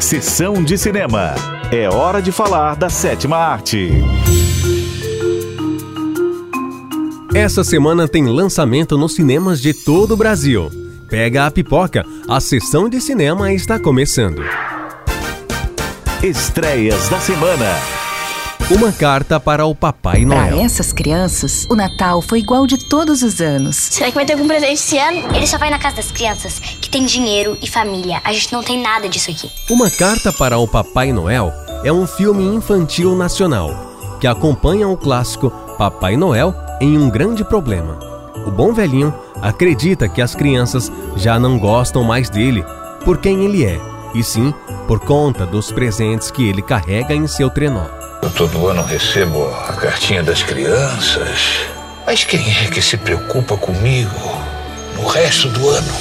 Sessão de cinema. É hora de falar da sétima arte. Essa semana tem lançamento nos cinemas de todo o Brasil. Pega a pipoca, a sessão de cinema está começando. Estreias da semana. Uma carta para o Papai Para Noel. essas crianças, o Natal foi igual de todos os anos. Será que vai ter algum presente esse ano? Ele só vai na casa das crianças que tem dinheiro e família. A gente não tem nada disso aqui. Uma Carta para o Papai Noel é um filme infantil nacional que acompanha o clássico Papai Noel em um grande problema. O bom velhinho acredita que as crianças já não gostam mais dele por quem ele é, e sim por conta dos presentes que ele carrega em seu trenó. Eu todo ano recebo a cartinha das crianças. Mas quem é que se preocupa comigo no resto do ano?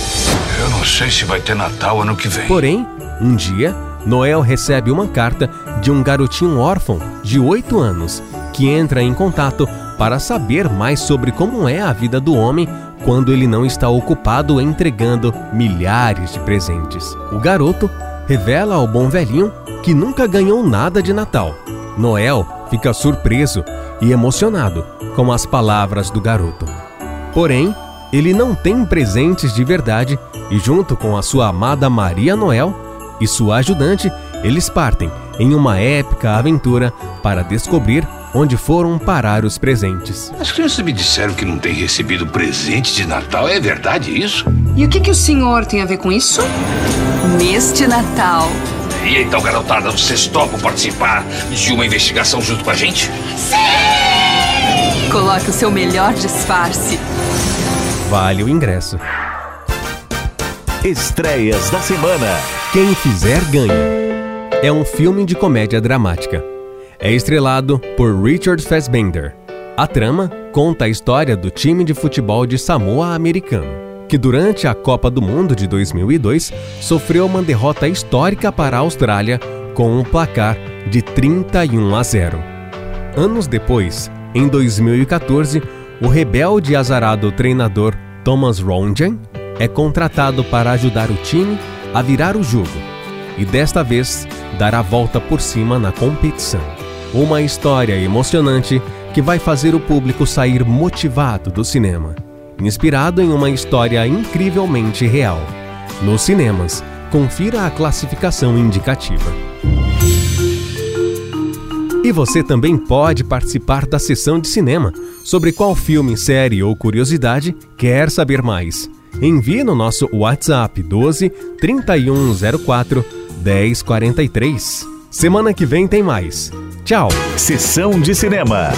Eu não sei se vai ter Natal ano que vem. Porém, um dia, Noel recebe uma carta de um garotinho órfão de 8 anos que entra em contato para saber mais sobre como é a vida do homem quando ele não está ocupado entregando milhares de presentes. O garoto revela ao bom velhinho que nunca ganhou nada de Natal. Noel fica surpreso e emocionado com as palavras do garoto. Porém, ele não tem presentes de verdade e, junto com a sua amada Maria Noel e sua ajudante, eles partem em uma épica aventura para descobrir onde foram parar os presentes. As crianças me disseram que não têm recebido presente de Natal. É verdade isso? E o que, que o senhor tem a ver com isso? Neste Natal, E então, garotada, vocês topam participar de uma investigação junto com a gente? coloque o seu melhor disfarce. Vale o ingresso. Estreias da semana. Quem fizer ganha. É um filme de comédia dramática. É estrelado por Richard Fassbender. A trama conta a história do time de futebol de Samoa americano, que durante a Copa do Mundo de 2002 sofreu uma derrota histórica para a Austrália com um placar de 31 a 0. Anos depois, em 2014, o rebelde e azarado treinador Thomas Rongen é contratado para ajudar o time a virar o jogo e desta vez dar a volta por cima na competição. Uma história emocionante que vai fazer o público sair motivado do cinema, inspirado em uma história incrivelmente real. Nos cinemas, confira a classificação indicativa. E você também pode participar da sessão de cinema. Sobre qual filme, série ou curiosidade quer saber mais? Envie no nosso WhatsApp 12 3104 1043. Semana que vem tem mais. Tchau! Sessão de cinema.